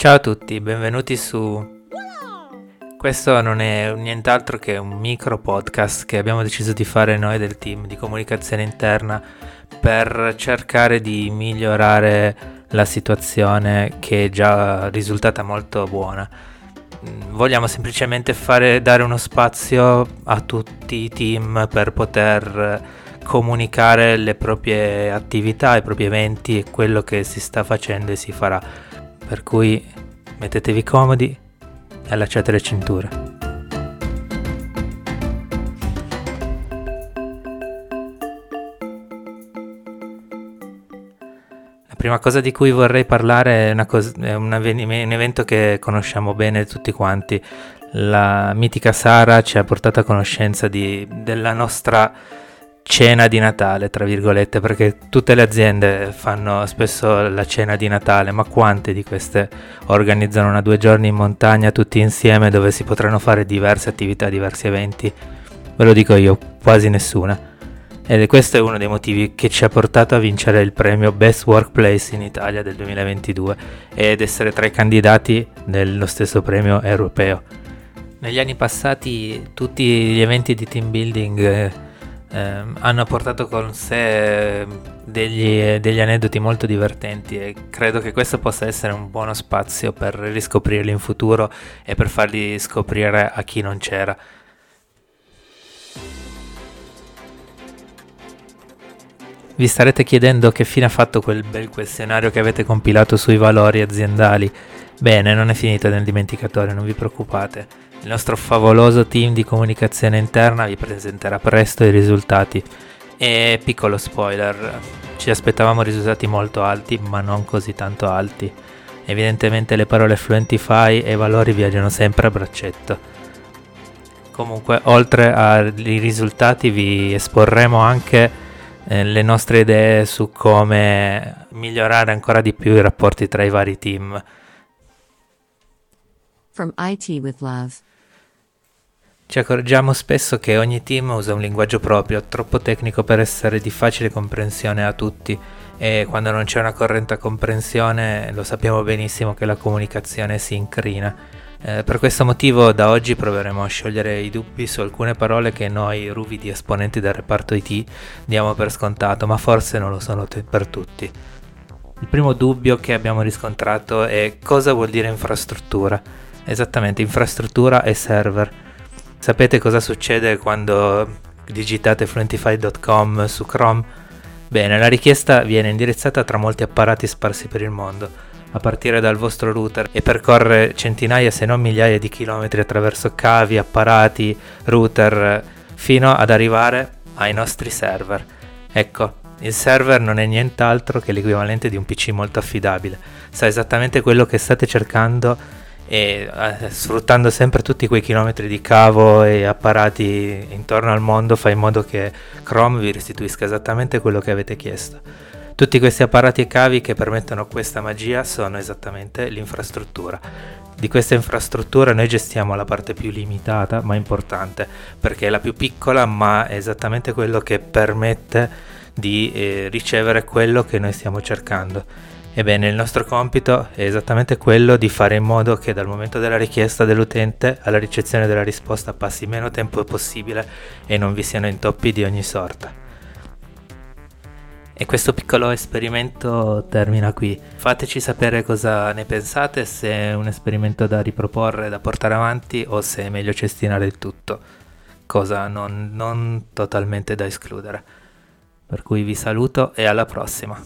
Ciao a tutti, benvenuti su... Questo non è nient'altro che un micro podcast che abbiamo deciso di fare noi del team di comunicazione interna per cercare di migliorare la situazione che è già risultata molto buona. Vogliamo semplicemente fare, dare uno spazio a tutti i team per poter comunicare le proprie attività, i propri eventi e quello che si sta facendo e si farà. Per cui mettetevi comodi e allacciate le cinture. La prima cosa di cui vorrei parlare è, cosa, è un, avvenimento, un evento che conosciamo bene tutti quanti. La mitica Sara ci ha portato a conoscenza di, della nostra cena di Natale, tra virgolette, perché tutte le aziende fanno spesso la cena di Natale, ma quante di queste organizzano una due giorni in montagna tutti insieme dove si potranno fare diverse attività, diversi eventi? Ve lo dico io, quasi nessuna. Ed questo è uno dei motivi che ci ha portato a vincere il premio Best Workplace in Italia del 2022 ed essere tra i candidati dello stesso premio europeo. Negli anni passati tutti gli eventi di team building eh, eh, hanno portato con sé degli, degli, aneddoti molto divertenti e credo che questo possa essere un buono spazio per riscoprirli in futuro e per farli scoprire a chi non c'era. Vi starete chiedendo che fine ha fatto quel bel questionario che avete compilato sui valori aziendali? Bene, non è finito nel dimenticatoio, non vi preoccupate. Il nostro favoloso team di comunicazione interna vi presenterà presto i risultati. E piccolo spoiler, ci aspettavamo risultati molto alti, ma non così tanto alti. Evidentemente le parole Fluentify e i valori viaggiano sempre a braccetto. Comunque, oltre ai risultati, vi esporremo anche eh, le nostre idee su come migliorare ancora di più i rapporti tra i vari team. From IT with Love. Ci accorgiamo spesso che ogni team usa un linguaggio proprio, troppo tecnico per essere di facile comprensione a tutti e quando non c'è una corretta comprensione lo sappiamo benissimo che la comunicazione si incrina. Eh, per questo motivo da oggi proveremo a sciogliere i dubbi su alcune parole che noi ruvidi esponenti del reparto IT diamo per scontato, ma forse non lo sono t- per tutti. Il primo dubbio che abbiamo riscontrato è cosa vuol dire infrastruttura. Esattamente, infrastruttura e server. Sapete cosa succede quando digitate fluentify.com su Chrome? Bene, la richiesta viene indirizzata tra molti apparati sparsi per il mondo, a partire dal vostro router e percorre centinaia se non migliaia di chilometri attraverso cavi, apparati, router, fino ad arrivare ai nostri server. Ecco, il server non è nient'altro che l'equivalente di un PC molto affidabile, sa esattamente quello che state cercando e eh, sfruttando sempre tutti quei chilometri di cavo e apparati intorno al mondo fa in modo che Chrome vi restituisca esattamente quello che avete chiesto. Tutti questi apparati e cavi che permettono questa magia sono esattamente l'infrastruttura. Di questa infrastruttura noi gestiamo la parte più limitata ma importante perché è la più piccola ma è esattamente quello che permette di eh, ricevere quello che noi stiamo cercando Ebbene, il nostro compito è esattamente quello di fare in modo che dal momento della richiesta dell'utente alla ricezione della risposta passi meno tempo possibile e non vi siano intoppi di ogni sorta. E questo piccolo esperimento termina qui. Fateci sapere cosa ne pensate, se è un esperimento da riproporre, da portare avanti o se è meglio cestinare il tutto, cosa non, non totalmente da escludere. Per cui vi saluto e alla prossima.